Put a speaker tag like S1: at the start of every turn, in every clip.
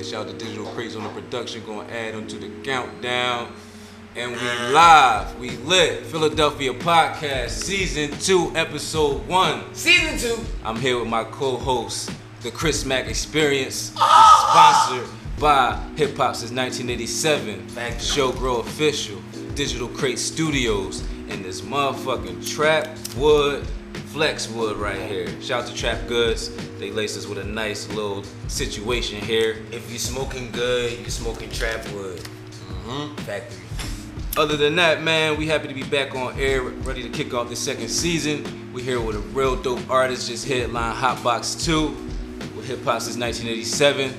S1: Yeah, shout out to Digital Crates on the production, going to add onto the countdown. And we live, we lit, Philadelphia Podcast, Season 2, Episode 1.
S2: Season two.
S1: I'm here with my co-host, the Chris Mack Experience, sponsored by Hip Hop since 1987.
S2: Thank.
S1: Show Grow Official, Digital Crate Studios, and this motherfucking Trap Wood Flex Wood right here. Shout out to Trap Goods. They laced us with a nice little situation here.
S2: If you're smoking good, you're smoking trap wood.
S1: Mm-hmm.
S2: Factory.
S1: Other than that, man, we happy to be back on air, ready to kick off the second season. We here with a real dope artist, just headline Hotbox 2 with hip hop since 1987.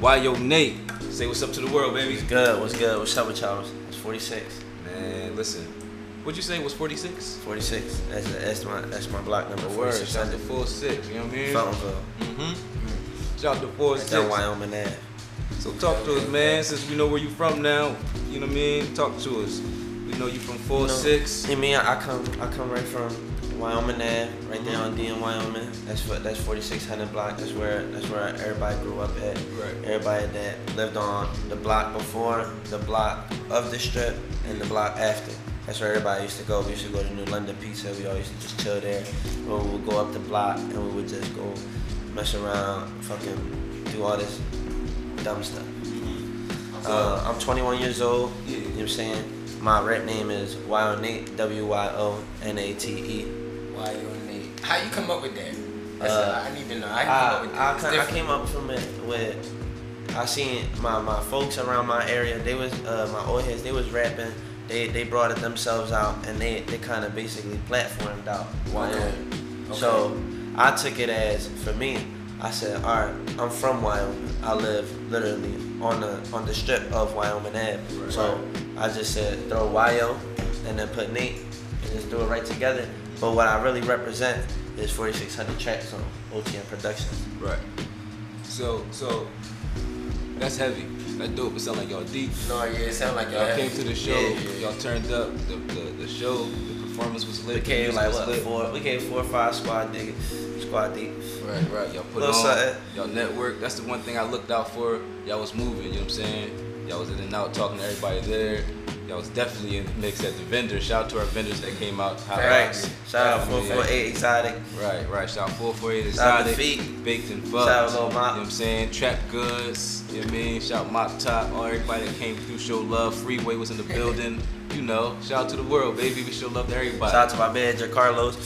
S1: Wyonate? Say what's up to the world, baby.
S3: Good, what's good? What's up with y'all? It's 46.
S1: Man, listen. What'd you say was 46?
S3: 46. That's, that's my that's my block number.
S1: Word,
S3: 46.
S1: shout out to 46, you know what I mean?
S3: Feltonville.
S1: Mm-hmm. Shout out to
S3: That's
S1: 46.
S3: down Wyoming Ave.
S1: So talk to us, man, since we know where you from now. You know what I mean? Talk to us. We know you from 46.
S3: You mean I come I come right from Wyoming Ave, right there on D in Wyoming. That's what that's 4600 block. That's where that's where everybody grew up at.
S1: Right.
S3: Everybody that lived on the block before, the block of the strip, and the block after. That's where everybody used to go. We used to go to New London Pizza. We all used to just chill there. Or we would go up the block and we would just go mess around, fucking do all this dumb stuff. Uh, I'm 21 years old. You know what I'm saying? My rap name is Wyonate, W Y O N A T E.
S2: How you come up with that? That's
S3: Uh,
S2: what I need to know. How you up
S3: I,
S2: with?
S3: I, I came up from it with I seen my, my folks around my area. They was uh, my old heads. They was rapping. They they brought it themselves out and they they kind of basically platformed out Wyoming.
S2: Okay.
S3: So I took it as for me. I said, all right, I'm from Wyoming. I live literally on the on the strip of Wyoming Ave.
S1: Right.
S3: So I just said throw Wyo and then put Nate and just do it right together. But what I really represent is 4600 tracks on OTM Productions.
S1: Right. So, so that's heavy. That's dope. It sound like y'all deep.
S2: No, yeah, it sound like y'all,
S1: Y'all came to the show.
S2: Yeah, yeah, yeah.
S1: Y'all turned up. The, the the show, the performance was lit.
S3: We came
S1: music
S3: like what
S1: lit.
S3: four? We came four or five squad dig, squad deep.
S1: Right, right. Y'all put
S3: Little
S1: on.
S3: something.
S1: Y'all network. That's the one thing I looked out for. Y'all was moving. You know what I'm saying? Y'all was in and out talking to everybody there. Y'all was definitely in the mix at the vendor. Shout out to our vendors that came out. Hot
S3: Right. Shout out 448 Exotic.
S1: Right, right. Shout out 448
S3: Shout out to
S1: Exotic,
S3: Feet.
S1: Baked and
S3: Shout out Lil
S1: You know
S3: Mop.
S1: what I'm saying? Trap Goods. You know what I mean? Shout out Mop Top. All everybody that came through show love. Freeway was in the building. You know. Shout out to the world, baby. We show love to everybody.
S3: Shout out to my manager Carlos.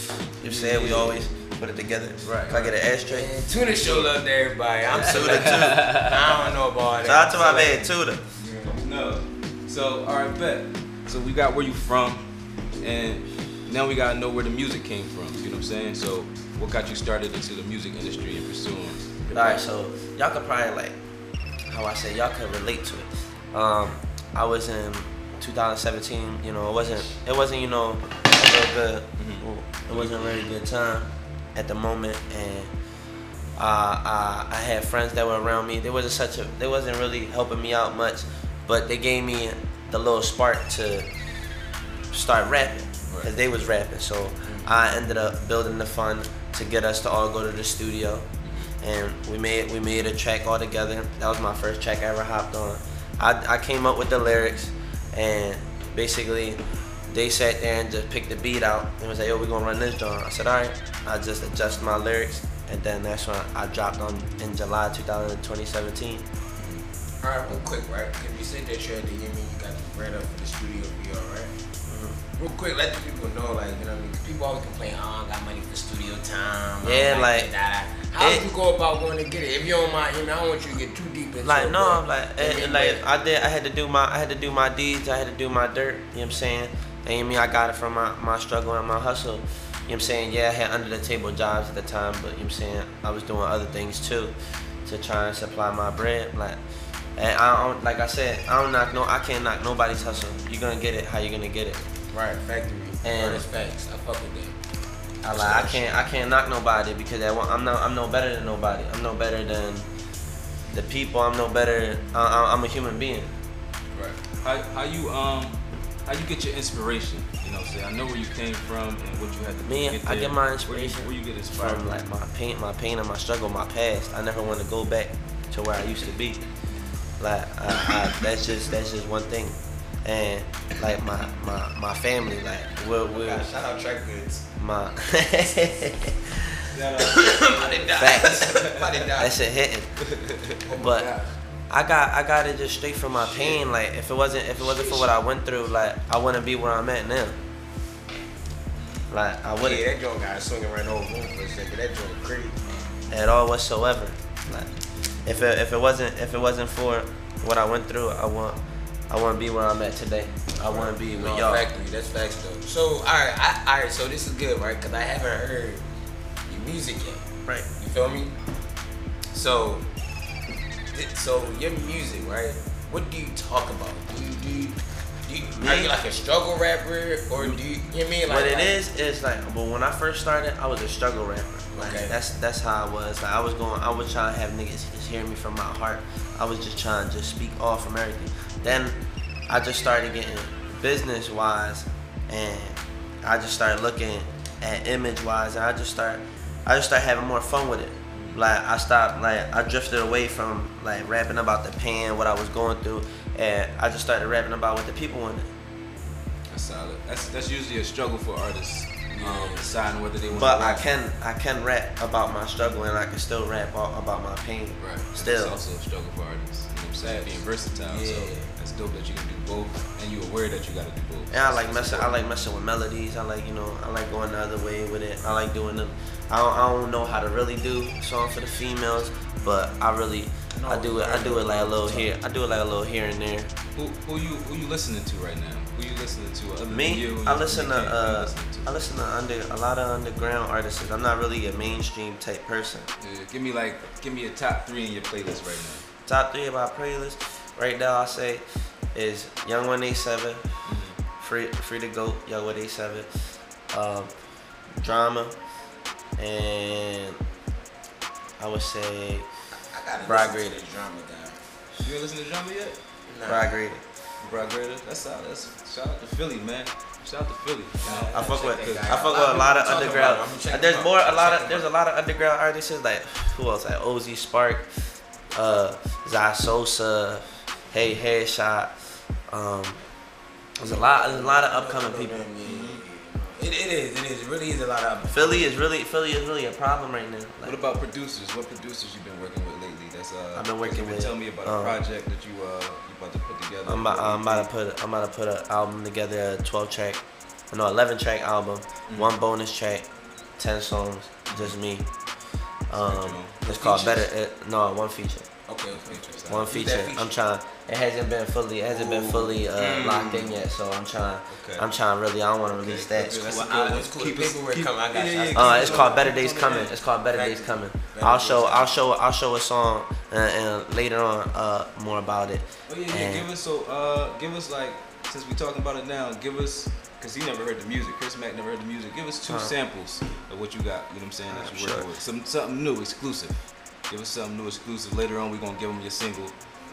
S3: You said we always put it together.
S1: Right,
S3: Can I get an ashtray?
S2: Man, Tuna show love to everybody. I'm so
S3: Tuda too.
S2: I don't know about that.
S3: Shout out to my man Tuda.
S1: So, all right, bet. So we got where you from, and now we gotta know where the music came from. You know what I'm saying? So, what got you started into the music industry and pursuing?
S3: All right, so y'all could probably like how I say y'all could relate to it. Um, I was in 2017. You know, it wasn't it wasn't you know a real good. It wasn't a really good time at the moment, and uh, I, I had friends that were around me. They wasn't such a they wasn't really helping me out much, but they gave me the little spark to start rapping because
S1: Right.
S3: they was rapping. So mm-hmm. I ended up building the fund to get us to all go to the studio, and we made we made a track all together. That was my first track I ever hopped on. I, I came up with the lyrics, and basically they sat there and just picked the beat out and was like, "Yo, we gonna run this joint." I said, "All right." I just adjust my lyrics, and then that's when I dropped on in July 2017.
S2: All right, real quick, right? Because you said that you had to, you mean you got the bread up for the studio y'all, right?
S3: Mm-hmm.
S2: Real quick, let the people know, like, you know what I mean? 'Cause people always complain, oh, I got money for studio time.
S3: Yeah, like,
S2: that. How
S3: it-
S2: did you go about going to get it? If you don't mind, you know, I don't want you to get too deep into
S3: Like
S2: it.
S3: no, I'm like,
S2: I
S3: eh, like I did. I had to do my, I had to do my deeds. I had to do my dirt. You know what I'm saying? And you mean I got it from my, my struggle and my hustle. You know what I'm saying? Yeah, I had under the table jobs at the time, but you know what I'm saying I was doing other things too, to try and supply my bread. Like, and I don't, like I said, I don't knock no, I can't knock nobody's hustle. You're gonna get it how you gonna get it.
S2: Right, factory.
S3: And-
S2: it's facts. I fuck with that.
S3: I like I can't I can't knock nobody because one, I'm no I'm no better than nobody. I'm no better than the people. I'm no better. I, I'm a human being.
S1: Right. How, how you um how you get your inspiration? You know, saying I know where you came from and what you had to do
S3: Me,
S1: get
S3: I get my
S1: Where you-
S3: inspiration
S1: Where you, get inspired
S3: from like my pain, my pain and my struggle, my past. I never want to go back to where I used to be. Like I, I, that's just that's just one thing, and like my my, my family like we're, we're
S2: God, shout out Track Goods.
S3: my
S2: About to die.
S3: Facts.
S2: About to
S3: that shit hitting.
S2: Oh
S3: but-
S2: God.
S3: I got I got it just straight from my pain. Like if it wasn't if it wasn't for what I went through, like I wouldn't be where I'm at now. Like I wouldn't
S2: Yeah, that joint got swinging right over for a second. That joint crazy.
S3: at all whatsoever. Like if it if it wasn't if it wasn't for what I went through, I want I wouldn't be where I'm at today. I wouldn't be with
S2: No,
S3: y'all.
S2: Factory, that's facts though. So, all right, I, all right. So this is good, right? Because I haven't heard your music yet.
S3: Right.
S2: You feel me? So, so your music, right? What do you talk about? Do you do? You, do you, are you like a struggle rapper, or do you? You know what I mean? Like,
S3: What it
S2: like-
S3: is is like, well, when I first started, I was a struggle rapper. Like
S2: Okay.
S3: that's that's how I was. Like I was going, I was trying to have niggas just hear me from my heart. I was just trying to just speak off from everything. Then I just started getting business wise, and I just started looking at image wise, and I just start, I just started having more fun with it. Like I stopped, like I drifted away from like rapping about the pain, what I was going through, and I just started rapping about what the people wanted.
S1: That's solid. That's that's usually a struggle for artists. Um, deciding whether they want
S3: But
S1: to
S3: I can I can rap about my struggle and I can still rap about my pain.
S1: Right.
S3: Still.
S1: It's also a struggle for artists. You know what I'm saying? Being versatile. So
S2: Yeah.
S1: that's dope that you can do both and you're aware that you gotta do both.
S3: And I like
S1: That's
S3: messing I like messing with melodies. I like you know I like going the other way with it. I like doing them. I don't, I don't know how to really do song for the females, but I really I do it I do it like a little here I do it like a little here and there.
S1: Who who you who you listening to right now? Who you listening to other
S3: Me,
S1: you?
S3: I listen to uh
S1: to?
S3: I listen to under a lot of underground artists. I'm not really a mainstream type person.
S1: Yeah, give me like give me a top three in your playlist right now.
S3: Top three of my playlist right now I say is Young One Eight Seven. Free Free to Go, Young One Eight Seven, um, Drama, and I would say
S2: gotta
S3: Brad
S2: listen to drama guy.
S1: You ain't listen to drama yet?
S2: Nah.
S3: Brad Grady.
S1: Brad Grader. That's solid. That's shout out to Philly, man. Shout out to Philly. You?
S3: I fuck with
S2: Check that
S3: I fuck with a lot of underground.
S2: him. I'ma check him
S3: There's more a lot of there's a lot of underground artists like who else like Ozzy Spark, uh, Zai Sosa, Hey Headshot. Um, there's a lot there's a lot of upcoming people.
S2: It, is. It is. It really is a lot of.
S3: Philly is really Philly is really a problem right now. Like,
S1: What about producers? What producers you've been working with lately? That's uh.
S3: I've been working
S1: been
S3: with,
S1: telling me about
S3: um,
S1: a project that you uh you about to put together.
S3: I'm about, I'm about to put I'm about to put an album together, a 12 track, no 11 track album,
S1: Mm-hmm.
S3: one bonus track, 10 songs, just me. Um, it's
S2: Features?
S3: called Better. It, no, one feature.
S2: Okay, okay.
S3: One
S2: Who's
S3: feature. I'm trying. It hasn't been fully. It hasn't been fully uh,
S2: Mm.
S3: locked in yet. So I'm trying.
S1: Okay.
S3: I'm trying really. I don't want to release that.
S1: Okay, that's
S2: Cool.
S1: a good
S2: I-
S1: one.
S2: it's cool.
S1: Keep us-
S2: Paperwork
S1: keep-
S2: coming. I got
S1: yeah,
S2: you.
S1: yeah,
S2: I
S3: Uh, it's
S1: on-
S3: called Better Days
S1: on
S3: Coming. It's called Better
S2: Better-
S3: Days Coming. I'll show. I'll show. I'll show a song and, and later on uh, more about it.
S1: Oh yeah, yeah.
S3: And-
S1: Give us so uh, give us like since we're talking about it now, give us because he never heard the music. Chris Mack never heard the music. Give us two
S3: Huh.
S1: samples of what you got. You know what I'm saying? That
S3: Uh,
S1: you working
S3: sure.
S1: with some something new, exclusive. Give us something new, exclusive. Later on, we're gonna give them your single.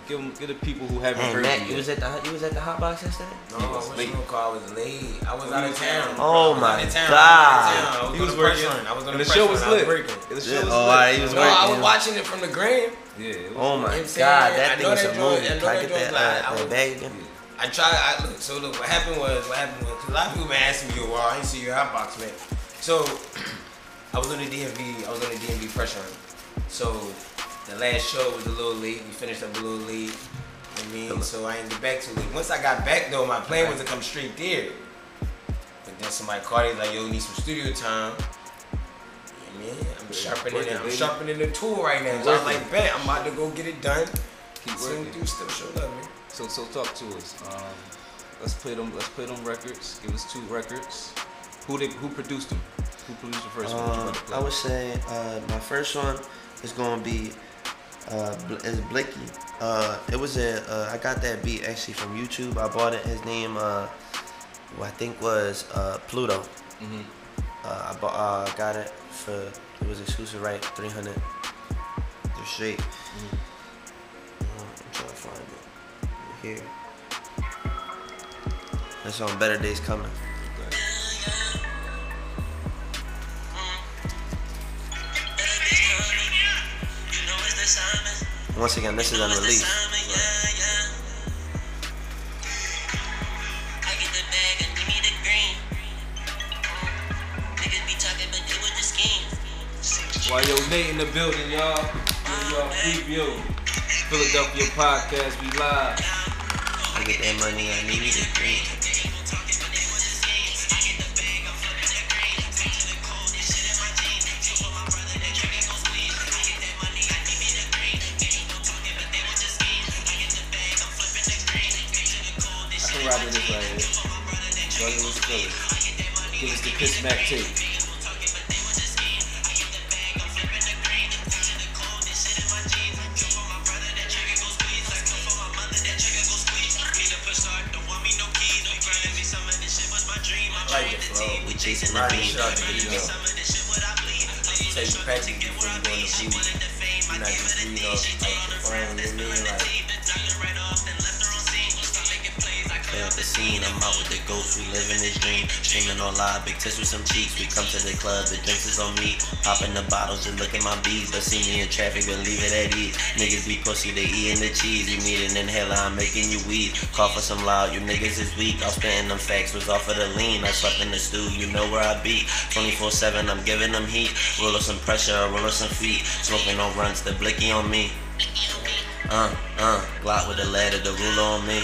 S1: Give them, give the people who haven't
S3: Hey
S1: heard
S3: Matt,
S1: you
S3: you was at the you was at the hot box yesterday.
S2: No,
S1: He
S2: I
S1: was
S2: was
S1: late.
S2: late. Call. I was late. I was out of town.
S3: Oh my
S2: out of town.
S3: God.
S2: I was, out of town. I was,
S1: He was
S2: on the press
S1: working.
S2: I was on the
S1: the show was lit. the show was
S3: Oh,
S1: lit.
S3: he was
S2: No, I was watching it from the gram.
S1: Yeah.
S3: Oh my
S2: You know what I'm
S3: god, that thing
S2: know
S3: is a movie.
S2: I know
S3: Can I
S2: that
S3: get that,
S2: I-
S3: uh,
S2: I
S3: that
S2: was-
S3: bag again?
S2: I tried. I look. So look, what happened was what happened was, a lot of people been asking me, "Well, I didn't see your hotbox, man." So I was on the DMV. I was on the DMV press run. So the last show was a little late. We finished up a little late. You know what I mean, so I ain't get back too late. Once I got back though, my plan was to come straight there. But then somebody called it like, "Yo, we need some studio time." You know I mean, I'm sharpening it. I'm sharpening the tool right now. So I'm like, bet I'm about to go get it done.
S1: Keep
S2: Soon
S1: working.
S2: dude still showed up, man.
S1: So so talk to us. Um, let's play them. Let's play them records. Give us two records. Who they who produced them? Who produced the first one?
S3: Um,
S1: about to play?
S3: I would say uh, my first one is gonna be uh, is Blicky. Uh, it was a uh, I got that beat actually from YouTube. I bought it. His name uh, I think was uh, Pluto.
S1: Mhm.
S3: Uh, I bought, uh, got it for it was exclusive right 300 They're straight.
S1: Mhm.
S3: Uh, I'm trying to find it here. That's on Better Days Coming. Once again, this is unreleased.
S1: Why yo Nate in the building, y'all? Giving y'all preview. Philadelphia podcast, we live.
S3: I get that money, I need it green.
S1: I The Mac tape.
S3: Scene, I'm out with the ghost, we living this dream. Streaming on live, big tits with some cheeks. We come to the club, the drinks is on me. Popping the bottles and look at my bees. But see me in traffic, but leave it at ease. Niggas be pussy, they eating the cheese. You need an inhaler, I'm making you weed. Call for some loud, you niggas is weak. I'm spitting them facts, was off of the lean. I slept in the stew, you know where I be. 24 7, I'm giving them heat. Roll up some pressure, roll up some feet. Smoking on runs, the blicky on me. Uh, uh, Glock with the ladder, the ruler on me.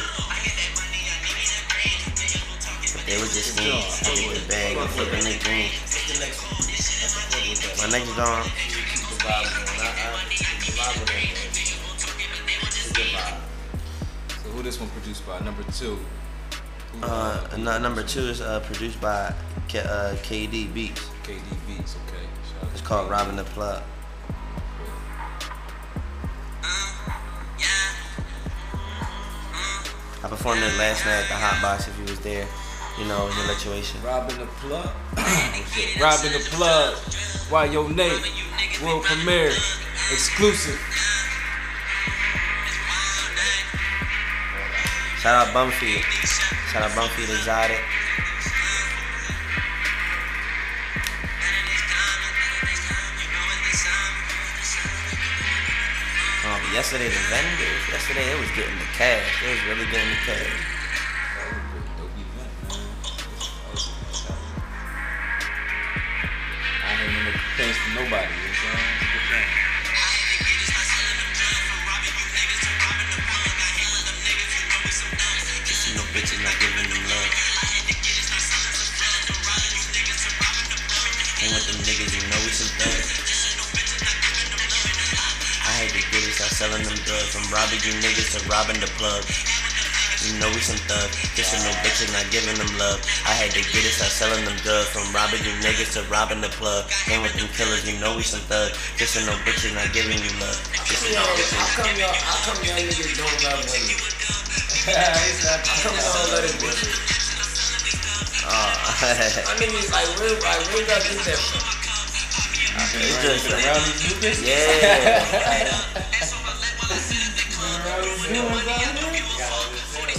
S3: They was just me. I get the bag, I'm flipping the green.
S2: what's the next one? That's the fuck with that.
S3: My next song,
S2: Keep the vibe going. I, I, the vibe with that, man. It's a good vibe.
S1: So who this one produced by? Number two.
S3: Uh, number two is uh, produced by K- uh, KD Beats.
S1: KD Beats, okay.
S3: It's called
S1: KD.
S3: Robbing the Plug. I performed it last night at the Hot Box. If you was there, you know, in the situation.
S1: Robbing the plug. Robbing the plug. Wyonate? World premiere. Exclusive.
S3: Shout out Bumfeed. Shout out Bumfeed Exotic. Oh, but yesterday the vendors, yesterday it was getting the cash. It was really getting the cash. Robbing you niggas to robbing the plug. You know we some thugs. Just no bitches not giving them love. I had to get it, start selling them drugs. From robbing you niggas to robbing the plug. Hang with them killers, you know we some thugs. Just no bitches not giving you love.
S2: Yo,
S3: no
S2: how
S3: bitches.
S2: come y'all, how come y'all niggas don't love women?
S1: How
S2: How come y'all love bitches?
S3: Uh,
S2: My niggas, like, where, like, where y'all get that from?
S3: it's just,
S1: Around these niggas?
S3: yeah.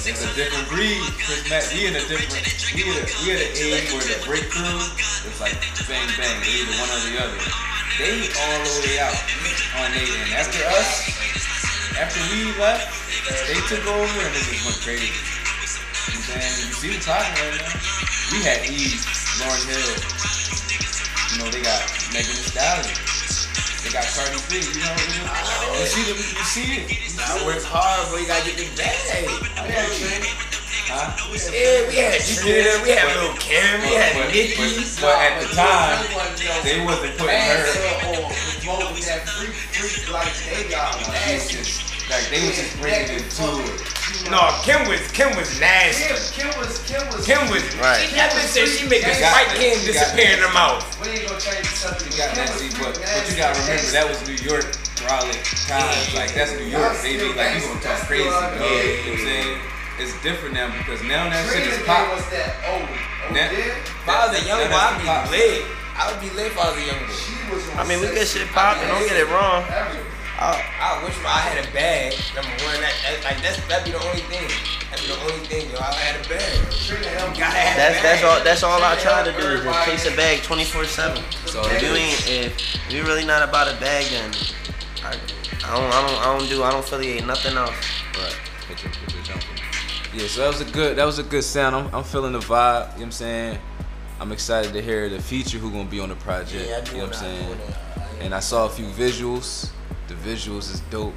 S1: It's a different breed. Chris Matt, we in a different, we in a, we in an age where the breakthrough is like bang bang, they either one or the other. They all the way out on their end. After us, after we left, they took over and it just went crazy. You know? You see the happening right now. We had Eve, Lauryn Hill. You know, they got Megan Thee Stallion. They got Cardi B. You know, you, know, you see them, you see it.
S2: I work hard, but you gotta get the bag.
S1: Huh?
S2: Yeah, we had Trina, we had Lil Kim, we had
S1: But-
S2: Nicki.
S1: but- But at the time, they wasn't putting her. Like they was just bringing it to it.
S2: No, Kim was Kim was nasty.
S4: Kim was Kim was
S2: Kim was
S3: Right.
S2: That bitch said she make a
S1: Got-
S2: Spike King
S1: got-
S2: disappear in her mouth.
S4: We ain't gonna change the subject.
S1: You got that, see, but, but you gotta remember that was New York, Raleigh times. Like that's New York, baby. Like you gonna talk crazy, dog. You know what I'm saying? It's different now because now that shit is pop.
S4: was that oh, oh
S1: Now-
S4: yeah?
S2: If I was a young boy, I'd be
S1: the
S2: lit. I would be lit if I was a young boy.
S4: She was on
S3: I mean, we get shit popping. Don't get it wrong.
S4: Ever.
S3: Uh,
S2: I wish I had a bag. Number one, that, that like that's that'd be the only thing. That'd be the only thing, yo. I had a bag. You gotta have
S3: That's
S2: a
S3: that's all that's all I try to do is just chase a bag 24 seven.
S1: So
S3: If you ain't if you really not about a bag, then I I I don't, I don't, I don't do, I don't affiliate nothing else.
S1: Right. Put your, put your jump. Yeah, so that was a good that was a good sound. I'm, I'm feeling the vibe, you know what I'm saying? I'm excited to hear the feature who gonna be on the project.
S2: Yeah, I do
S1: you know what I'm
S2: wanna- I
S1: saying? And I saw a few visuals. The visuals is dope.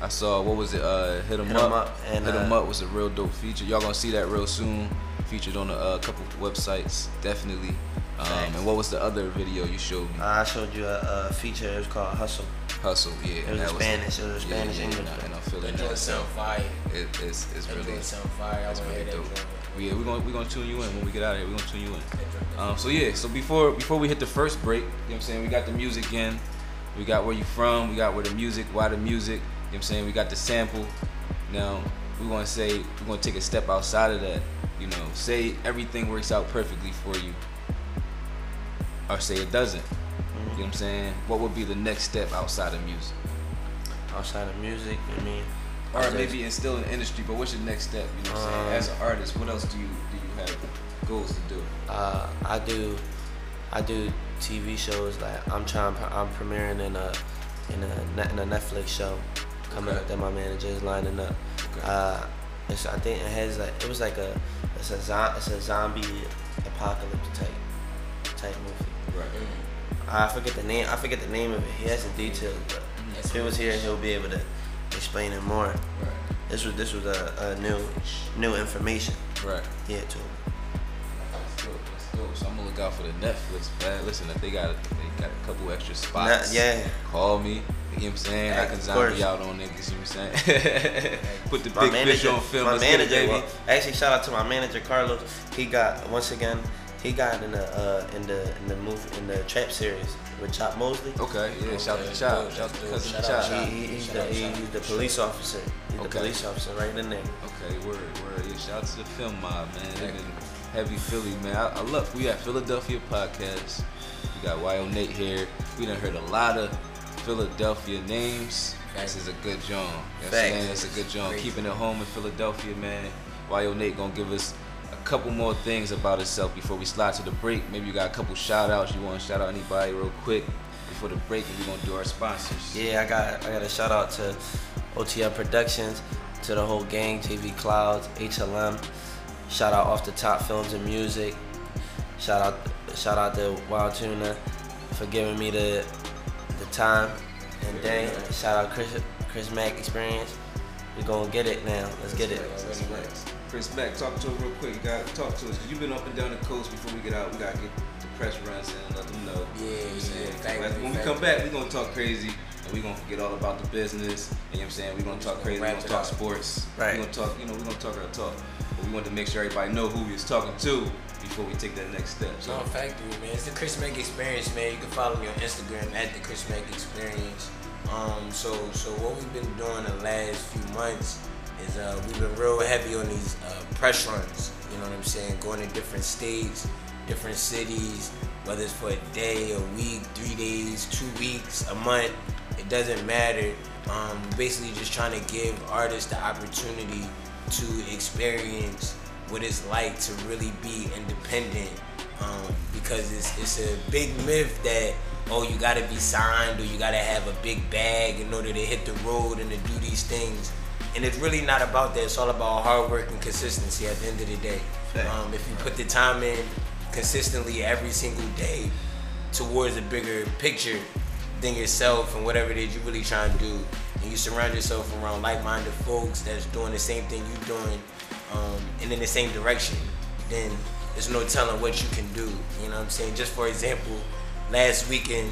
S1: I saw what was it? Uh, hit 'em
S3: Hit
S1: up.
S3: 'em Up and,
S1: hit 'em
S3: uh,
S1: up was a real dope feature. Y'all gonna see that real soon. Featured on a uh, couple websites, definitely. Um, and what was the other video you showed me?
S3: I showed you a, a feature. It was called Hustle.
S1: Hustle, yeah.
S3: It
S1: and
S3: was in Spanish. It was a
S1: yeah,
S3: Spanish
S1: yeah,
S3: English.
S1: and I- and I'm feeling
S2: That
S1: that. So
S2: sound fire.
S1: it, it's it's really
S2: joint sound fire. I
S1: That's
S2: wanna
S1: really
S2: hear
S1: dope.
S2: joint.
S1: Yeah, we're gonna we're gonna tune you in when we get out of here. We're gonna tune you in. Um, so yeah, so before before we hit the first break, you know what I'm saying? We got the music in. We got where you from. We got where the music, why the music. You know what I'm saying? We got the sample. Now we want to say we're gonna take a step outside of that. You know, say everything works out perfectly for you, or say it doesn't. You know what I'm saying? What would be the next step outside of music?
S3: Outside of music, I mean,
S1: Or maybe in still in the industry, but what's your next step? You know what I'm saying?
S3: Um,
S1: As an artist, what else do you do you have goals to do?
S3: uh, I do, I do TV shows. Like I'm trying, I'm premiering in a, in a, in a Netflix show coming
S1: Okay.
S3: up that my manager is lining up.
S1: Okay.
S3: Uh, it's, I think it has like it was like a, it's a it's a zombie apocalypse type, type movie.
S1: Right.
S3: I forget the name. I forget the name of it. He has the details, but if he was here, he'll be able to explain it more.
S1: Right.
S3: This was this was a, a new new information
S1: Right.
S3: here to him.
S1: So I'm gonna look out for the Netflix, man. Listen, if they got if they got a couple extra spots,
S3: Nah, yeah.
S1: call me. You know what I'm saying? I can
S3: Of
S1: zombie
S3: course.
S1: out on niggas. You know what I'm saying? Put the
S3: My
S1: big fish
S3: manager,
S1: on film.
S3: my
S1: Let's get it,
S3: manager,
S1: baby.
S3: well, actually shout out to my manager Carlos. He got once again, he got in the uh, in the in the movie in the trap series with Chop Mosley.
S1: Okay, yeah. Shout out to Chop. Shout out to cousin Chop.
S3: He, he, he's,
S2: Shout
S3: the,
S2: out,
S3: he, he's the police officer. He's
S1: Okay.
S3: the police officer right in there.
S1: Okay, word, word. Yeah, shout out to the film mob, man. They been heavy Philly, man. I, I love. We got Philadelphia podcast. We got YO Nate here. We done heard a lot of Philadelphia names. This is a good joint. You know what I'm saying?
S3: Facts.
S1: It's a good joint. Keeping it home in Philadelphia, man. YO Nate gonna give us a couple more things about himself before we slide to the break. Maybe you got a couple shout outs. You want to shout out anybody real quick before the break, and we gonna do our sponsors.
S3: Yeah, I got I got a shout out to OTL Productions, to the whole gang, JV Clouds, HLM. Shout out off the top films and music. Shout out shout out to Wild Tuna for giving me the the time and day. Shout out Chris Chris Mack Experience. We gonna get it now. Let's get it.
S1: Chris Mack, talk to him real quick. You gotta talk to us. Cause you've been up and down the coast before we get out. We gotta get the press runs and let them know.
S2: Yeah,
S1: You know
S2: yeah,
S1: saying?
S2: factory,
S1: when we
S2: factory.
S1: come back, we gonna talk crazy and we gonna forget all about the business. And you know what I'm saying? we gonna talk crazy, we
S2: Wrap
S1: gonna talk sports.
S3: Right.
S1: we gonna talk, you know, we gonna talk our talk. But we wanted to make sure everybody know who we was talking to before we take that next step. So
S2: No factory, man. It's the Chris Mack Experience, man. You can follow me on Instagram at the Chris Mack Experience. Um, so so what we've been doing the last few months is uh, we've been real heavy on these uh, press runs. You know what I'm saying? Going to different states, different cities, whether it's for a day, a week, three days, two weeks, a month. It doesn't matter. Um, basically, just trying to give artists the opportunity to experience what it's like to really be independent um, because it's, it's a big myth that oh you gotta be signed or you gotta have a big bag in order to hit the road and to do these things. And it's really not about that. It's all about hard work and consistency at the end of the day. Um, if you put the time in consistently every single day towards a bigger picture than yourself and whatever it is you're really trying to do and you surround yourself around like-minded folks that's doing the same thing you're doing um, and in the same direction then there's no telling what you can do you know what i'm saying just for example last weekend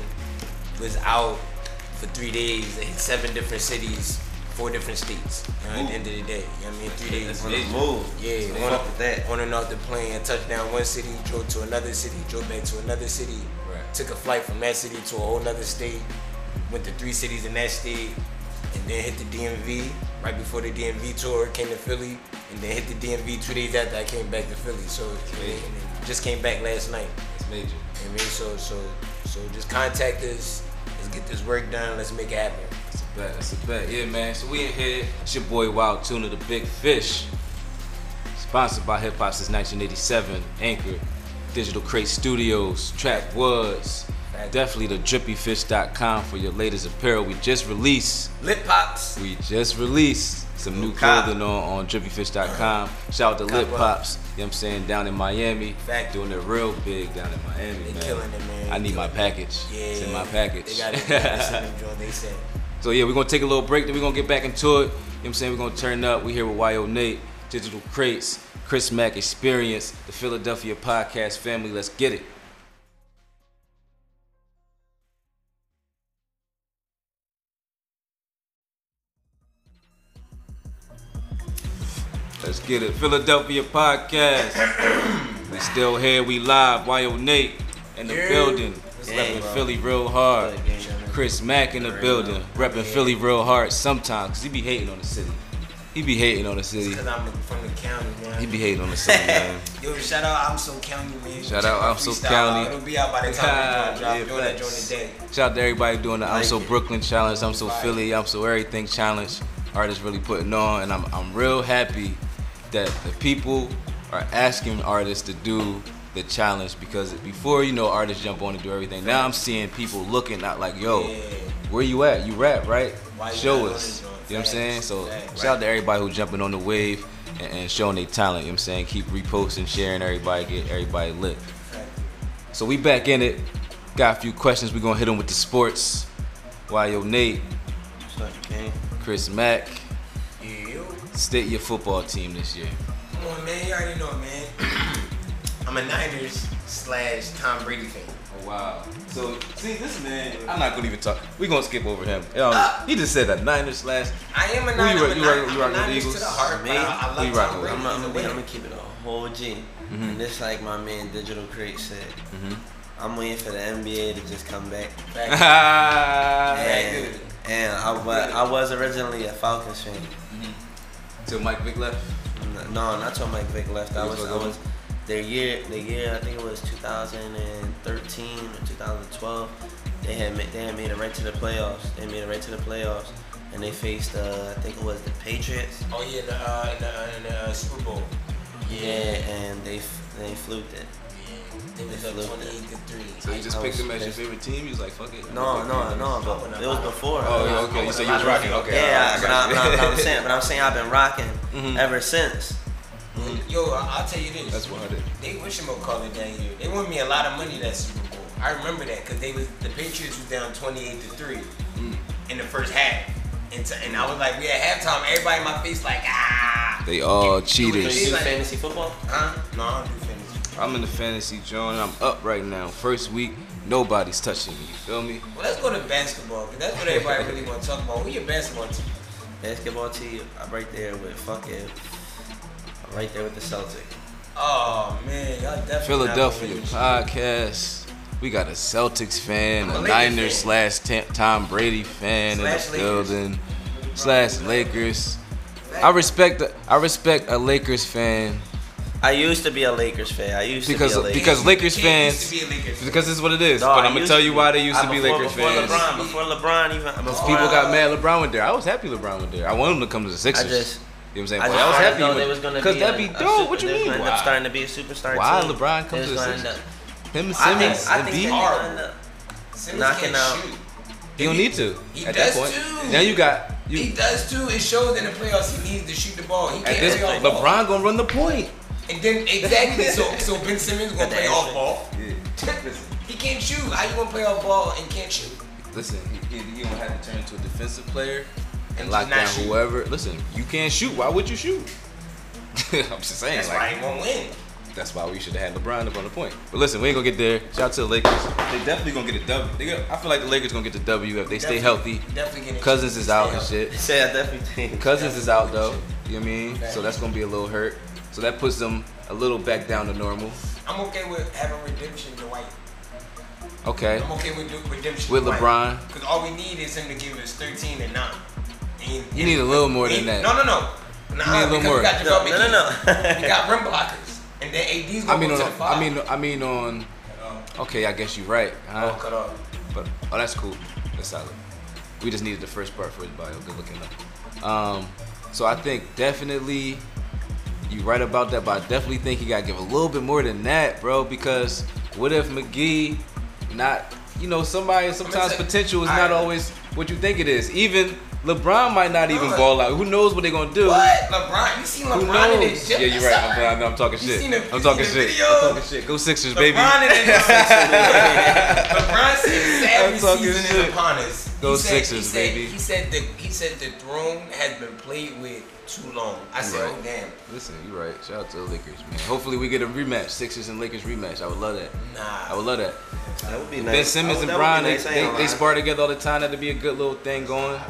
S2: was out for three days hit seven different cities four different states you know, at the end of the day you know what i mean three days
S3: On the move.
S2: yeah,
S3: So
S2: on,
S3: that.
S2: on and off the plane, touched down one city, drove to another city, drove back to another city,
S1: Right.
S2: took a flight from that city to a whole other state, went to three cities in that state, and then hit the DMV right before the DMV tour, came to Philly, and then hit the DMV two days after I came back to Philly. So just came back last night.
S1: it's major.
S2: You know I mean, so so so just contact us. Let's get this work done. Let's make it happen.
S1: That's a bet. That's a bet. Yeah, man. So we in here. It's your boy Wild Tuna, the Big Fish. Sponsored by Hip Hop since 1987. Anchor, Digital Crate Studios, Trap Woods. Definitely the drippyfish.com for your latest apparel. We just released
S2: Lip pops.
S1: We just released some new clothing on, on drippyfish.com. Shout out to Lip
S2: Cop up.
S1: Pops, you know what I'm saying, down in Miami.
S2: Fact.
S1: Doing it real big down in Miami,
S2: They
S1: man.
S2: killing it, man.
S1: I need my package.
S2: Yeah.
S1: It's in my package.
S2: They got it. They got it sent them joint, They said.
S1: so yeah, we're gonna take a little break, then we're gonna get back into it. You know what I'm saying? We're gonna turn up. We here with YO Nate, Digital Crates, Chris Mack Experience, the Philadelphia Podcast family. Let's get it. Let's get it. Philadelphia Podcast. we still here. We live. YO Nate in the
S2: Yeah.
S1: building. Repping. Philly real hard. Chris Mack in the building. Repping Philly real hard sometimes. Cause he be hating on the city. He be hating on the city.
S2: Because I'm from the county, man.
S1: He be hating on the city, man.
S2: Yo, shout out I'm So County, man.
S1: Shout out I'm So County.
S2: It'll be out by the time joint drop.
S1: Yeah,
S2: Doing that during the day.
S1: Shout out to everybody doing the I'm So
S3: it.
S1: Brooklyn challenge, I'm So. Philly, I'm So Everything challenge. Artists really putting on, and I'm I'm real happy that the people are asking artists to do the challenge because before you know artists jump on and do everything. Now I'm seeing people looking out like, yo,
S2: Yeah.
S1: where you at? You rap, right?
S2: You
S1: Show us. You know what I'm saying? So
S2: Facts.
S1: shout out to everybody who's jumping on the wave and, and showing their talent. You know what I'm saying? Keep reposting, sharing, everybody get everybody lit. So we back in it. Got a few questions. we gonna hit them with the sports.
S3: Wyonate.
S1: Chris Mack. State your football team this year.
S2: Come on, man. You already know, man. I'm a Niners slash Tom Brady fan.
S1: Oh wow. So see this man, I'm not gonna even talk. We gonna skip over him. Um,
S2: Ah.
S1: he just said a Niners slash.
S2: I am a
S1: Who
S2: Niner.
S1: you
S2: I'm
S1: rock- you you rock with the
S2: Niners
S1: Eagles?
S2: to the heart,
S3: Me?
S2: but I, I love
S1: you rock
S2: Tom
S1: with?
S2: Brady.
S3: I'm, I'm,
S2: He's a
S3: I'm, gonna keep it a whole G.
S1: Mm-hmm.
S3: And this like my man Digital Crate said. I'm waiting for the NBA to just come back.
S2: Fact.
S3: And, and I, was, I was originally a Falcons fan.
S1: Till Mike Vick left.
S3: No, not till Mike Vick left. I was,
S1: was
S3: I was their year. The year I think it was 2013 or 2012. They had made, they had made it right to the playoffs. They made it right to the playoffs, and they faced uh, I think it was the Patriots.
S2: Oh yeah, in the, uh, in the, uh, in the uh, Super Bowl.
S3: Yeah, and they they fluked it.
S2: They was 28 to three.
S1: So you just
S3: I
S1: picked
S3: was
S1: him as your favorite team. You was like, fuck it.
S3: No, no, no, but it was before.
S1: Oh, yeah, okay. You said you was rocking. Okay.
S3: Yeah,
S1: I
S3: but,
S1: got
S3: I,
S1: you.
S3: but, I, but I'm saying, but I'm saying I've been rocking
S1: Mhm.
S3: ever since.
S2: Yo, I- I'll tell you this.
S1: That's what I did.
S2: They wish him call it down here. They won me a lot of money that Super Bowl. I remember that because they was the Patriots was down 28 to three
S1: Mm.
S2: in the first half, and, t- and I was like, we at halftime. Everybody in my face like, ah.
S1: They all
S3: Do you do fantasy football?
S2: Huh? No, I don't do fantasy.
S1: I'm in the fantasy joint. I'm up right now. First week, nobody's touching me. You feel me?
S2: Well, let's go to basketball because that's what everybody really want to talk about. Who your basketball team?
S3: Basketball team, I'm right there with fucking, I'm right there with the Celtics.
S2: Oh man, y'all definitely
S1: Philadelphia
S2: not gonna win this
S1: podcast. We got a Celtics fan,
S2: a
S1: a Niners
S2: fan.
S1: slash Tom Brady fan in the
S2: Lakers.
S1: building, slash Lakers. I respect I respect a Lakers fan
S3: I used to be a Lakers fan. I used
S1: because
S3: to be a Lakers fan.
S1: because Lakers fans
S2: used to be a Lakers fan.
S1: because this is what it is.
S3: Dog,
S1: but
S3: I
S1: I'm gonna tell you why they used
S3: I-
S1: to be
S3: before,
S1: Lakers
S3: before
S1: fans.
S3: LeBron, before LeBron even.
S1: Because
S3: Before,
S1: people got
S3: uh,
S1: mad LeBron went there. I was happy LeBron went there. I wanted him to come to the Sixers.
S3: I just,
S1: you know what I'm saying?
S3: I
S1: Boy,
S3: just
S1: I was
S3: thought
S1: happy
S3: though
S1: he
S3: they was gonna
S1: because
S3: be
S1: that'd be dope.
S3: super-
S1: What you mean?
S3: gonna end up
S1: Why?
S3: starting to be a superstar
S1: Why
S3: team.
S1: LeBron come to the Sixers? Him and
S3: I think,
S1: Simmons
S3: I
S1: and
S3: think
S1: B.
S3: they
S2: hard.
S3: gonna end up
S2: Simmons
S3: knocking out-
S2: shoot.
S1: He don't need to.
S2: He
S1: at
S2: does
S1: that point.
S2: too.
S1: Now you got
S2: He does too. It shows in the playoffs he needs to shoot the ball. He can't
S1: this
S2: play
S1: point,
S2: ball.
S1: LeBron gonna run the point.
S2: And then exactly, so so Ben Simmons gonna play off
S3: answer.
S2: ball. He can't shoot. How you gonna play off ball and can't shoot?
S1: Listen, he, he, he gonna have to turn into a defensive player and
S2: And
S1: lock down
S2: shoot.
S1: whoever. Listen, you can't shoot. Why would you shoot? I'm just saying.
S2: That's
S1: like,
S2: why he won't win.
S1: That's why we should have had LeBron up on the point. But listen, we ain't gonna get there. Shout out to the Lakers. They definitely gonna get a W. They got, I feel like the Lakers gonna get the W if they stay healthy.
S2: Definitely- Definitely
S1: Cousins is out and shit.
S3: Say I definitely think.
S1: Cousins is out though. You know what I mean? So that's gonna be a little hurt. So that puts them a little back down to normal.
S2: I'm okay with having redemption to White.
S1: Okay.
S2: I'm okay with redemption
S1: With
S2: to
S1: LeBron.
S2: Because all we need is him to give us 13 and 9. And,
S1: You need a little more than that.
S2: No, no, no. Nah,
S1: You need a little more.
S2: We got
S3: No, no, no,
S2: McGee.
S3: no.
S2: we got rim blockers. And then AD's
S1: I
S2: going
S1: mean,
S2: to
S1: on,
S2: the five.
S1: I mean, I mean on. Okay, I guess you're right. Huh?
S2: Oh, cut off.
S1: But oh, that's cool. That's solid. We just needed the first part for his bio. Good looking up. Um, so I think definitely you right about that, but I definitely think he got to give a little bit more than that, bro. Because what if McGee not you know, somebody sometimes
S2: say-
S1: potential is not always what you think it is. Even LeBron might not even ball out. Who knows what they're gonna do?
S2: What? LeBron? You seen LeBron in his gym?
S1: Yeah, you're right. I'm, I'm, I'm talking
S2: You
S1: shit.
S2: seen
S1: I'm talking shit. I'm talking shit. Go Sixers, baby.
S2: LeBron in his LeBron said
S1: I'm
S2: season
S1: shit.
S2: is upon us.
S1: Go
S2: He said-
S1: Sixers,
S2: he said,
S1: baby.
S2: He said the he said the throne has been played with too long. I said,
S1: Right.
S2: oh damn,
S1: Listen, you're right. Shout out to the Lakers, man. Hopefully we get a rematch, Sixers and Lakers rematch. I would love that.
S2: Nah.
S1: I would love that.
S3: That would be nice.
S1: Ben Simmons
S3: That
S1: and
S3: would-
S1: Brian, they,
S3: would nice, I
S1: they, they spar together all the time. That'd be a good little thing going.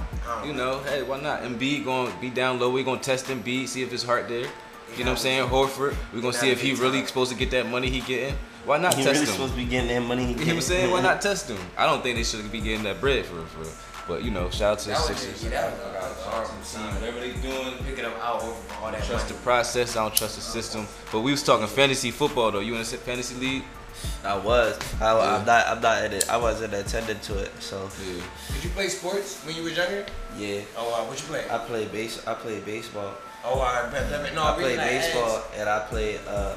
S1: You know, hey, why not? Embiid going to be down low. we going to test Embiid, see if his heart there. You know what I'm saying? Horford, we're going to see if he really supposed to get that money he getting. Why not
S3: He
S1: test
S3: really
S1: him?
S3: supposed to be getting that money.
S1: he get what i'm saying, why not test him? I don't think they should be getting that bread for for. But you know, shout out to the
S2: That was
S1: Sixers.
S2: just, yeah, that was a horrible
S1: See
S2: sign.
S1: whatever they doing.
S2: Picking up out over all that
S1: Trust the process. I don't trust the system. But we was talking fantasy football though. You in a fantasy league?
S3: I was. I,
S1: Yeah.
S3: I'm not. I'm not in it. I wasn't attended to it. So
S1: Yeah.
S2: Did you play sports when you were younger?
S3: yeah,
S2: Oh, uh, what you play?
S3: I played base. I played baseball.
S2: Oh, I bet. No,
S3: I
S2: reason
S3: played baseball
S2: asked-
S3: and I played uh,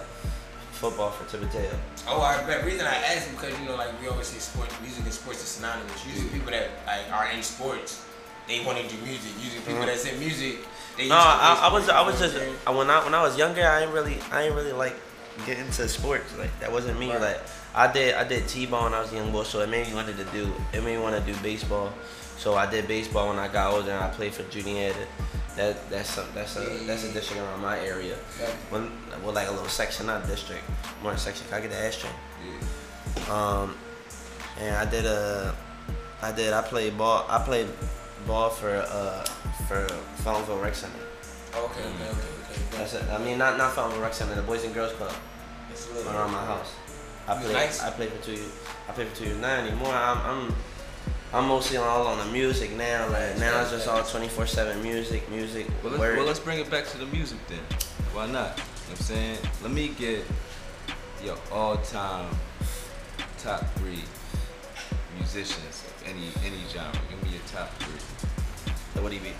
S3: football for Tipperdale.
S2: Oh, I bet. Reason I asked because you know, like we always say, sports, music and sports is synonymous. Usually, people that like are in sports, they want to do music. Usually, people mm-hmm. that say music, they.
S3: No, I, I was. I was just? I, uh, when I when I was younger. I ain't really. I ain't really like get into sports. Like that wasn't me.
S2: Right.
S3: Like I did. I did t-ball when I was a young boy. So it made me wanted to do. It made me want to do baseball. So I did baseball when I got older. and I played for Junior. That that's some, that's a that's a district around my area. When well like a little section, not district, more section. Can I get the ashtray?
S1: Yeah.
S3: Um, and I did a, I did. I played ball. I played ball for uh for Feltonville Rec Center.
S2: Okay, okay, okay, okay.
S3: That's it. I mean, not not Feltonville Rec Center, the Boys and Girls Club
S2: It's a little
S3: around my house. I played.
S2: nice?
S3: I played for two. I played for two years. Not anymore. I'm. I'm I'm mostly all on the music now. Like now it's just all 24/7 music, music.
S1: Well, let's, well, let's bring it back to the music then. Why not? You know what I'm saying? Let me get your all-time top three musicians of any any genre. Give me your top three.
S3: what do you mean?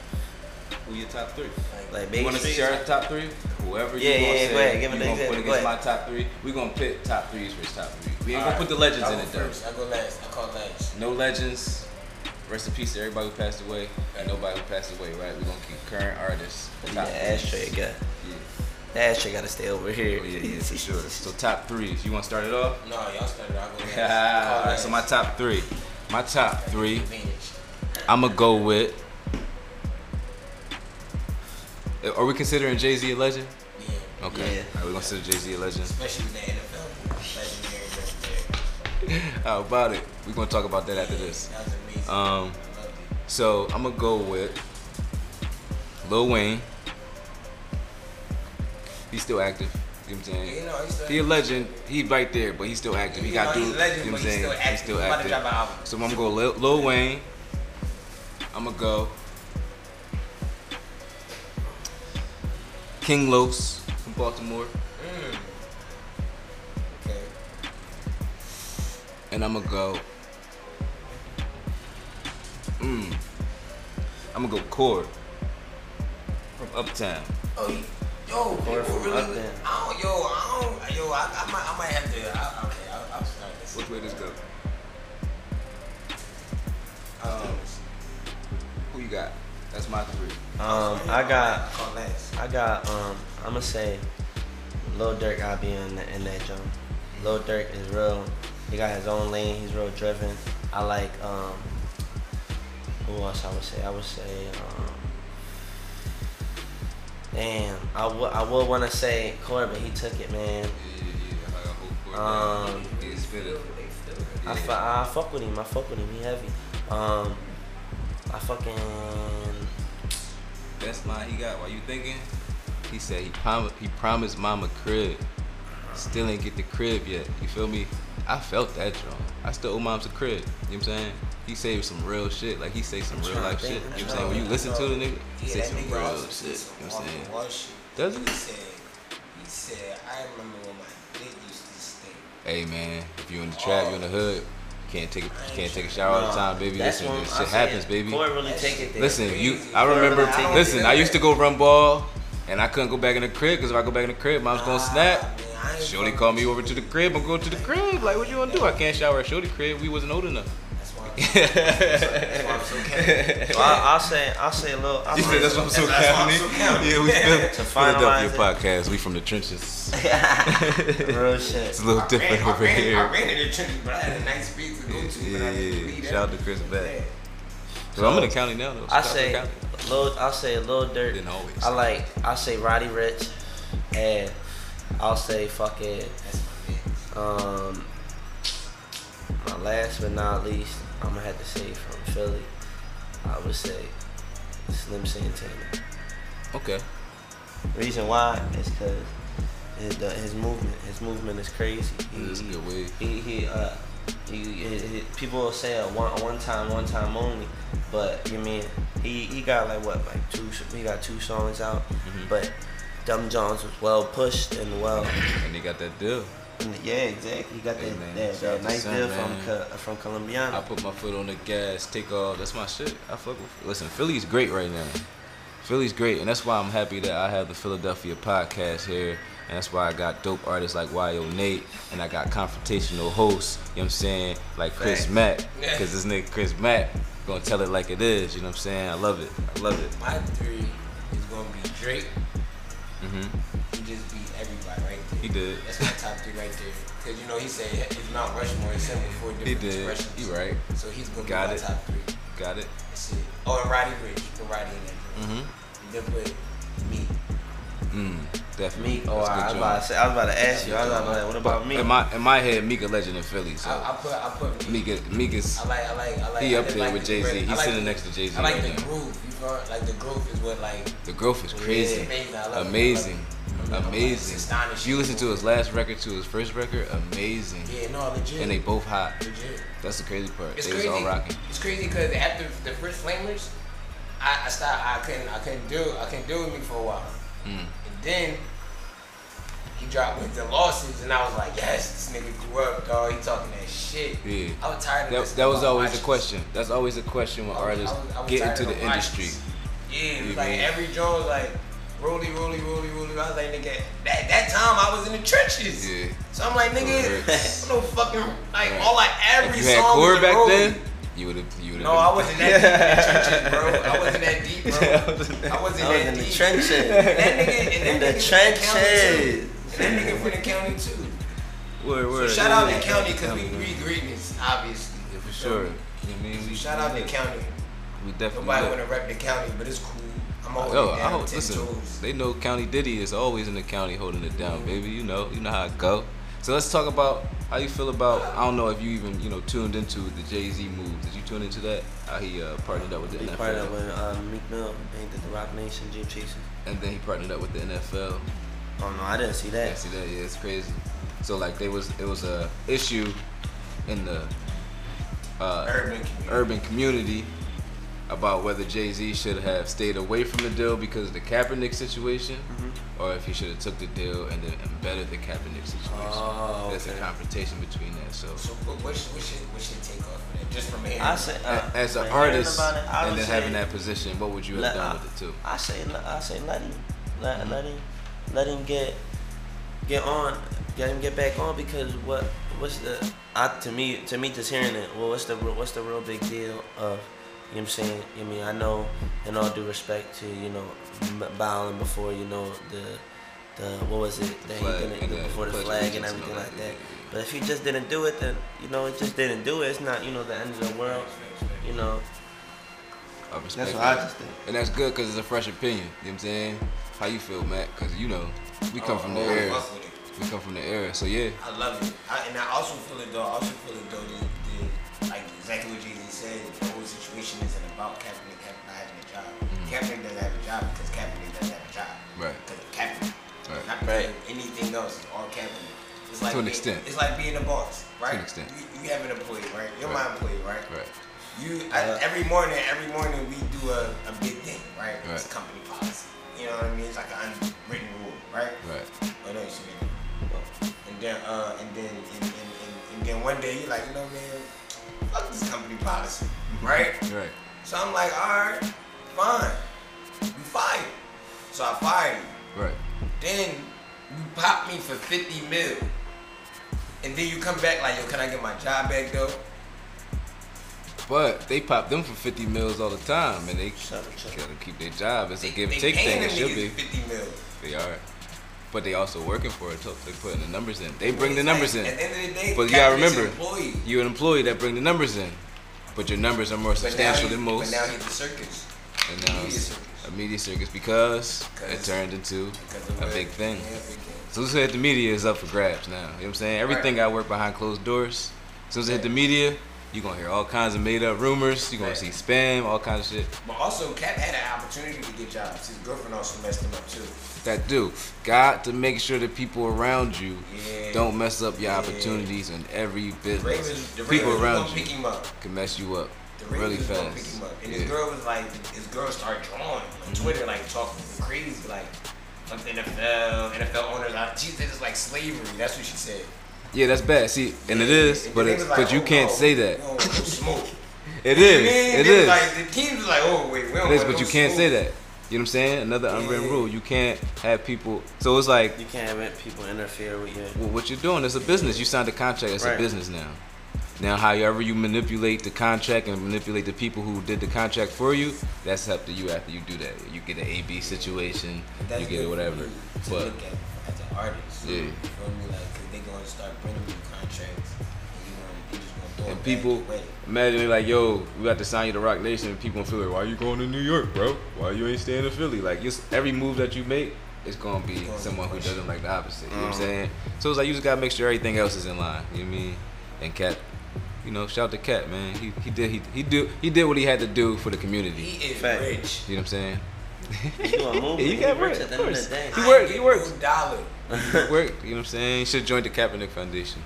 S1: Who your top three?
S3: Like
S1: You want to share our top three? Whoever
S3: Yeah,
S1: you
S3: yeah,
S1: gonna say,
S3: ahead,
S1: you gonna
S3: example,
S1: put against my top three. We gonna pick top threes for his top three. We ain't
S2: All
S1: gonna put the legends
S2: I'll
S1: in it though.
S2: first. I go last. I call last.
S1: No legends. Rest in peace to everybody who passed away and nobody who passed away. Right? We gonna keep current artists. Top
S3: ashtray.
S1: Yeah.
S3: Ashtray got to stay over here.
S1: Oh, yeah, yeah, for sure. So top threes. You want to start it off?
S2: No, y'all started. I go last.
S1: Alright, so my top three. My top three. I'ma go with. Are we considering Jay Z a legend?
S2: Yeah.
S1: Okay.
S3: Yeah.
S1: We're gonna consider Jay Z a legend.
S2: Especially with the NFL. Legendary, legendary.
S1: How about it? We're gonna talk about that after this.
S2: That was amazing.
S1: Um,
S2: I loved it.
S1: So I'm gonna go with Lil Wayne. He's still active. You know what I'm saying?
S2: You know, he's.
S1: He a legend. He right there, but he's still active. He
S2: You
S1: got
S2: know,
S1: dudes.
S2: he's a legend,
S1: you know what I'm
S2: he's
S1: saying?
S2: still active.
S1: He's still
S2: He's about to
S1: active.
S2: drop an album.
S1: So I'm gonna go Lil, Lil Wayne. I'm gonna go King Los from Baltimore,
S2: Mm. Okay.
S1: and I'm gonna go. Mm, I'm gonna go Cord from Uptown.
S2: Oh, he- yo,
S3: Or from
S2: really.
S3: up there.
S2: I don't, yo, I don't, yo, I, I might, I might have to. I, okay, I'll, I'll start this.
S1: Which way this go?
S2: I'll do this.
S1: Who you got? That's my three.
S3: Um, I got. I got um I'm gonna say Lil Durk gotta be in, in that jump. Lil Durk is real he got his own lane, he's real driven. I like um who else I would say? I would say um Damn, I would I would wanna say Corey, but he took it man.
S1: Yeah, yeah, yeah. I got hope for
S3: Um. I, fu- I fuck with him, I fuck with him, he heavy. Um I fucking
S1: Best line he got while you thinking? He said he prom- he promised mama crib. Still ain't get the crib yet. You feel me? I felt that drum. I still owe moms a crib. You know what I'm saying? He saved some real shit. Like he say some real life shit. You know what I'm saying? When you listen to the nigga, he
S2: Yeah,
S1: say some real shit. You know what I'm saying?
S2: the wall shit.
S1: Does
S2: He
S1: he?
S2: said, he said, I remember when my dick used to stink.
S1: Hey man, if you in the trap, you in the hood, can't take can't take a shower all the time, baby. Listen, this shit happens,
S3: it.
S1: baby.
S3: Really take it there.
S1: Listen, you. I remember.
S2: I
S1: Listen, I used to go run ball, and I couldn't go back in the crib because if I go back in the crib, mom's gonna snap.
S2: man, I ain't
S1: Shorty called me over to the crib. I'm going to the crib. Like, what you gonna do? I can't shower at Shorty crib. We wasn't old enough.
S2: That's why I'm, that's why I'm so careful.
S3: Well, I, I'll say, I'll say a little. I'll
S1: You
S3: say
S1: said that's why I'm so
S2: That's
S1: county.
S2: so county.
S1: Yeah, we feel
S3: To
S1: Philadelphia
S3: finalize it.
S1: podcast. We from the trenches.
S3: real shit.
S1: It's a little
S2: I
S1: different
S2: ran,
S1: over
S2: I ran,
S1: here.
S2: I ran in the trenches, but I had a nice speed to go to.
S1: yeah,
S2: but
S1: yeah. Shout out to Chris Beck.
S2: Yeah.
S1: So I'm in the county now, though.
S3: I
S1: Shout out to
S3: say,
S1: county.
S3: Lil, I'll say Lil Durk.
S1: Didn't always.
S3: I like, I'll say Roddy Ricch, and I'll say fucking,
S2: That's my man.
S3: um, my last but not least, I'm gonna have to say from Philly, I would say Slim Santana.
S1: Okay.
S3: Reason why is because his, his movement, his movement is crazy. He,
S1: a
S3: he-
S1: good way.
S3: he he uh he, he, he- people will say a one a one time one time only, but you mean he he got like what like two he got two songs out,
S1: Mhm.
S3: but Dumb Jones was well pushed and well.
S1: And he got that deal.
S3: And yeah, exactly. You got
S1: Hey,
S3: that,
S1: man,
S3: that, that nice
S1: Son,
S3: deal
S1: man.
S3: from Co- from Colombiana.
S1: I put my foot on the gas, take off. That's my shit. I fuck with. Listen, Philly's great right now. Philly's great, and that's why I'm happy that I have the Philadelphia podcast here, and that's why I got dope artists like Wyonate, and I got confrontational hosts. You know what I'm saying, like Chris
S2: Facts.
S1: Mack,
S2: Yeah.
S1: because this nigga Chris Mack gonna tell it like it is. You know what I'm saying? I love it. I love it.
S2: My three is gonna be Drake.
S1: hmm
S2: He
S1: did.
S2: That's my top three right there. Cause you know he said his Mount Rushmore is seven four different
S1: He did.
S2: expressions.
S1: You right.
S2: So he's gonna
S1: Got
S2: be
S1: it.
S2: my top three.
S1: Got it.
S2: That's it. Oh, and Roddy Ricch. Put Roddy in there.
S1: Mm hmm
S2: And then put me.
S1: Mm, definitely.
S3: Me, oh,
S1: That's a
S3: I
S1: good
S3: was about to say, I was about to ask you. I was about to say, what about me?
S1: In my in my head, Mika legend in Philly. So
S2: I, I put I put me.
S1: Mika Mika's
S2: I like I like I like.
S1: He up there
S2: like
S1: with Jay-Z. He's
S2: like
S1: sitting
S2: the-
S1: next to Jay-Z
S2: I like
S1: right
S2: the
S1: now.
S2: groove. You feel like the groove is what like
S1: the growth is crazy.
S2: It's amazing. I love it.
S1: Amazing.
S2: I love it.
S1: Amazing.
S2: astonishing.
S1: You listen to his last record to his first record, amazing.
S2: Yeah, no, legit.
S1: And they both hot.
S2: legit.
S1: That's the crazy part.
S2: It's
S1: they
S2: crazy.
S1: was all rocking.
S2: It's crazy because after the first Flamers, I, I stopped. I couldn't. I couldn't do. I couldn't do with me for a while.
S1: Mm.
S2: And then he dropped with the losses, and I was like, yes, this nigga grew up, dog. He talking that shit.
S1: Yeah.
S2: I was tired of
S1: That, that was always a question. That's always a question when
S2: was-
S1: artists
S2: I was- I was
S1: get into the industry.
S2: Yeah, it was like every joint was like rolly, rolly, rolly, rolly. I was like, nigga, that that time I was in the trenches.
S1: Yeah.
S2: So I'm like, nigga,
S1: Correct.
S2: no fucking like
S1: Right.
S2: all like every
S1: If you had
S2: song
S1: core
S2: was
S1: back
S2: rollie.
S1: then, you would have. You would have.
S2: No, I wasn't that deep in the trenches, bro. I wasn't that deep, bro. I wasn't
S3: I was
S2: that
S3: in the
S2: deep.
S3: trenches.
S2: And that nigga, and
S3: In
S2: that
S3: the
S2: the county,
S3: trenches.
S2: too. And that nigga from the county too.
S1: Word,
S2: So shout out
S1: Yeah.
S2: to county because we
S1: Yeah,
S2: greatness, obviously.
S1: Yeah, for sure. You know what I mean? We,
S2: Shout out
S1: we
S2: to
S1: lit.
S2: county.
S1: We definitely.
S2: Nobody want to rep the county, but it's cool. I'm holding
S1: Yo, I hope,
S2: ten
S1: listen,
S2: toes.
S1: they know County Diddy is always in the county holding it down, baby. You know, you know how it go. So let's talk about how you feel about. I don't know if you even you know tuned into the Jay Z move. Did you tune into that? How he uh, partnered up with the
S3: He
S1: NFL,
S3: partnered up with um, Meek Mill. They did the Roc Nation, Dream Chasers.
S1: and then he partnered up with the NFL.
S3: Oh no, I didn't see that.
S1: Yeah,
S3: that.
S1: see that? Yeah, it's crazy. So like, there was it was a issue in the uh,
S2: Urban community.
S1: urban community about whether Jay Z should have stayed away from the deal because of the Kaepernick situation,
S3: Mm-hmm.
S1: or if he should have took the deal and then embedded the Kaepernick situation.
S3: Oh,
S1: There's a confrontation between that. So,
S2: So what, what, should, what, should, what should take off of that? Just from hearing.
S3: I say, uh,
S1: as an artist
S3: it,
S1: and then
S3: say-
S1: having that position, what would you have
S3: Let-
S1: done
S3: I-
S1: with it too?
S3: I say, I say, let him, let,
S1: Mhm.
S3: let him, let him get, get on, get him get back on because what, what's the, I to me, to me just hearing it, well, what's the, real- what's the real big deal of, you know what I'm saying? I mean, I know, in all due respect to you know, m- bowing before you know the, the what was it that
S1: Flag
S3: he didn't do
S1: the
S3: before the flag and everything like
S1: that,
S3: that.
S1: yeah, yeah.
S3: But if he just didn't do it, then you know, it just didn't do it. It's not you know the end of the world. You know,
S1: I respect
S3: that's what I just think.
S1: And that's good because it's a fresh opinion. You know what I'm saying? How you feel, Matt? Because you know, we come
S2: Oh,
S1: from the
S2: oh,
S1: era.
S2: fuck.
S1: We come from the era. So yeah.
S2: I love it. I, and I also feel it though. I also feel it though. The, the, like exactly what Jay Z said. The situation isn't about Kaepernick have- not having a job.
S1: Mhm.
S2: Kaepernick doesn't have a job because Kaepernick doesn't have a job.
S1: Right.
S2: Because of Kaepernick.
S1: Right.
S2: Not because
S3: Right.
S2: of anything else. It's all Kaepernick. It's like
S1: To an
S2: being,
S1: extent.
S2: It's like being a boss, right?
S1: To an extent.
S2: You, you have an employee, right? You're
S1: Right.
S2: my employee, right?
S1: Right.
S2: You I,
S3: Uh,
S2: every morning, every morning we do a, a big thing, right? It's company policy. You know what I mean? It's like an unwritten rule, right?
S1: Right.
S2: Oh no, you see me. And then, uh, and then, and, and, and, and then one day you're like, you know, man, fuck this company policy, right?
S1: Right.
S2: So I'm like, all right, fine, you fired. So I fired you.
S1: Right.
S2: Then You pop me for 50 mil. And then you come back like, yo, can I get my job back though?
S1: But they pop them for 50 mils all the time, and they gotta keep their job. It's a give and take thing. It should be.
S2: 50 mil.
S1: They are. But they also working for it. They putting the numbers in. They bring the numbers in.
S2: At the end of the day,
S1: But you gotta remember,
S2: employee.
S1: you're an employee that bring the numbers in. But your numbers are more
S2: But
S1: substantial
S2: he-
S1: than most.
S2: But now he's a circus.
S1: and now
S2: media
S1: it's
S2: circus.
S1: a media circus because it turned into a big thing.
S2: Yeah, big thing.
S1: As soon as it hit the media, is up for grabs now. You know what I'm saying? Everything I work behind closed doors. As soon as it hit the media, you're gonna hear all kinds of made up rumors. You're gonna see spam, all kinds of shit.
S2: But also, Cap had an opportunity to get jobs. His girlfriend also messed him up too.
S1: That do. Got to make sure the people around you
S2: Yeah.
S1: don't mess up your
S2: Yeah.
S1: opportunities in every
S2: The
S1: business.
S2: Ravens, the
S1: people
S2: Ravens
S1: around you
S2: pick him up.
S1: can mess you up
S2: The
S1: really fast.
S2: pick him up. And
S1: Yeah.
S2: his girl was like, his girl started drawing on
S1: Mm-hmm.
S2: Twitter, like talking crazy, like, like the NFL, NFL owners. I- She said it's like slavery. That's what she said.
S1: Yeah, that's bad. See, and it is,
S2: And
S1: but
S2: they
S1: it's,
S2: like,
S1: but you
S2: oh,
S1: can't
S2: no,
S1: say that.
S2: don't want no smoke.
S1: It
S2: And
S1: is.
S2: then
S1: It
S2: they was
S1: is.
S2: Like, the team was like, oh wait, we don't
S1: It is, but
S2: no
S1: you can't say that. You know what I'm saying? Another unwritten
S2: Yeah.
S1: rule. You can't have people. So it's like
S3: You can't let people interfere with your.
S1: well, what you're doing is a business. You signed a contract. It's a business now. Now, however you manipulate the contract and manipulate the people who did the contract for you, that's up to you after you do that. You get an AB situation,
S2: That's
S1: you get it whatever.
S2: To
S1: But
S2: look at as an artist.
S1: Yeah.
S2: You feel me? Like, cause they gonna start bringing you contracts. And you gonna, they just gonna throw
S1: and people
S2: back your way.
S1: imagine they like, yo, we got to sign you to Roc Nation, and people gonna feel like, why you going to New York, bro? Why you ain't staying in Philly? Like, just every move that you make is gonna be
S2: Gonna be
S1: someone who doesn't like the opposite. You know what I'm
S3: Mhm.
S1: saying? So it's like you just gotta make sure everything else is in line. You know what I mean? And Cat, you know, shout to Cat, man. He he did he he do he did what he had to do for the community.
S2: He is
S3: Fact.
S2: rich.
S1: You know what I'm saying?
S3: You do a.
S1: He
S3: He
S1: got
S3: works
S1: rich,
S3: at the
S1: of
S3: end of
S1: course.
S3: the day.
S1: He worked, he worked.
S2: no dollar.
S1: He worked. You know what I'm saying? Should join the Kaepernick Foundation.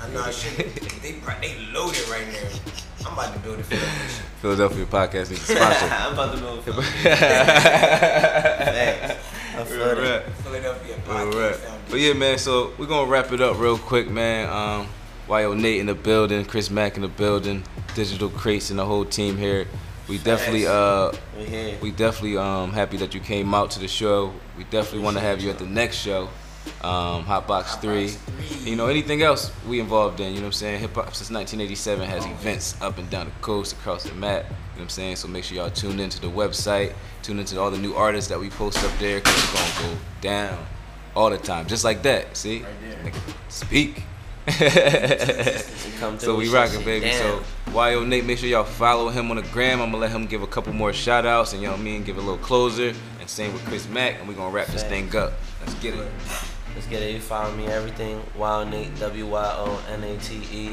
S2: I know I should. they they loaded right now. I'm about to build a foundation.
S1: Philadelphia podcast needs a sponsor.
S3: I'm about to know. Facts. I feel
S1: Real
S3: that.
S1: rap.
S2: Philadelphia
S1: Real
S2: Podcast. Foundation.
S1: But yeah, man. So we're gonna wrap it up real quick, man. Um, Wyonate in the building, Chris Mack in the building, Digital Crates and the whole team here. We definitely uh
S3: We
S1: we definitely um happy that you came out to the show. We definitely want to have you at the next show. Um, Hotbox
S2: Hotbox
S1: 3.
S2: 3.
S1: You know, anything else we involved in, you know what I'm saying? Hip hop since 1987 has events up and down the coast, across the map. You know what I'm saying? So make sure y'all tune into the website, tune into all the new artists that we post up there, because it's going to go down all the time. Just like that. See?
S2: Right there.
S1: Like, speak.
S3: We come
S1: So we rocking, baby.
S3: down.
S1: So Wyonate, make sure y'all follow him on the gram. I'm gonna let him give a couple more shout outs and you know what I mean, give a little closer. And same with Chris Mack, and we're gonna wrap this thing up. Let's get it.
S3: Let's get it. You follow me everything. Wyonate W Y O N A T E.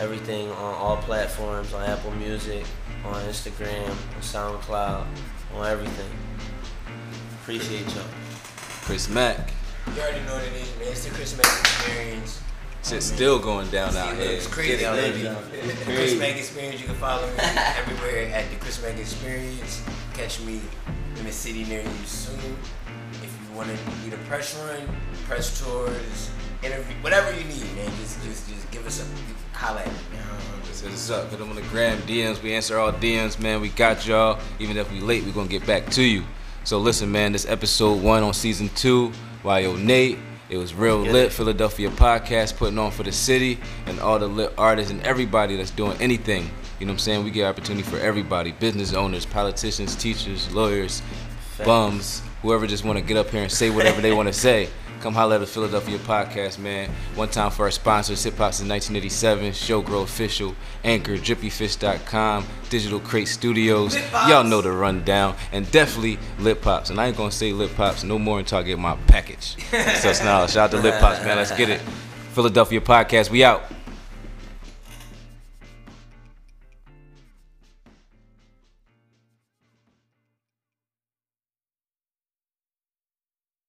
S3: Everything on all platforms on Apple Music, on Instagram, on SoundCloud, on everything. Appreciate y'all.
S1: Chris Mack.
S2: You already know what it is, man. It's the Chris Mack experience.
S1: Shit's still going down out here.
S2: It's crazy
S3: Get it,
S2: out
S3: live
S2: here. The Chris Mack experience. You can follow me everywhere at the Chris Mack experience. Catch me in the city near you soon. If you want to need a press run, press tours, interview, whatever you need, man. Just, just, just give us a holla at me, man.
S1: Just hit us up. Hit them on the gram DMs. We answer all DMs, man. We got y'all. Even if we late, we're gonna get back to you. So listen, man. This episode one on season two. Wyonate. It was real lit.
S3: it.
S1: Philadelphia podcast putting on for the city and all the lit artists and everybody that's doing anything. You know what I'm saying? We get opportunity for everybody: business owners, politicians, teachers, lawyers, bums, whoever just want to get up here and say whatever they want to say. Come holler at the Philadelphia podcast, man. One time for our sponsors, Hip Hop since 1987, Showgirl Official, Anchor, DrippyFish.com, Digital Crate Studios. Y'all know the rundown. And definitely Lip Pops. And I ain't gonna say Lip Pops no more until I get my package. so now, shout out to Lip Pops, man. Let's get it. Philadelphia podcast, we out.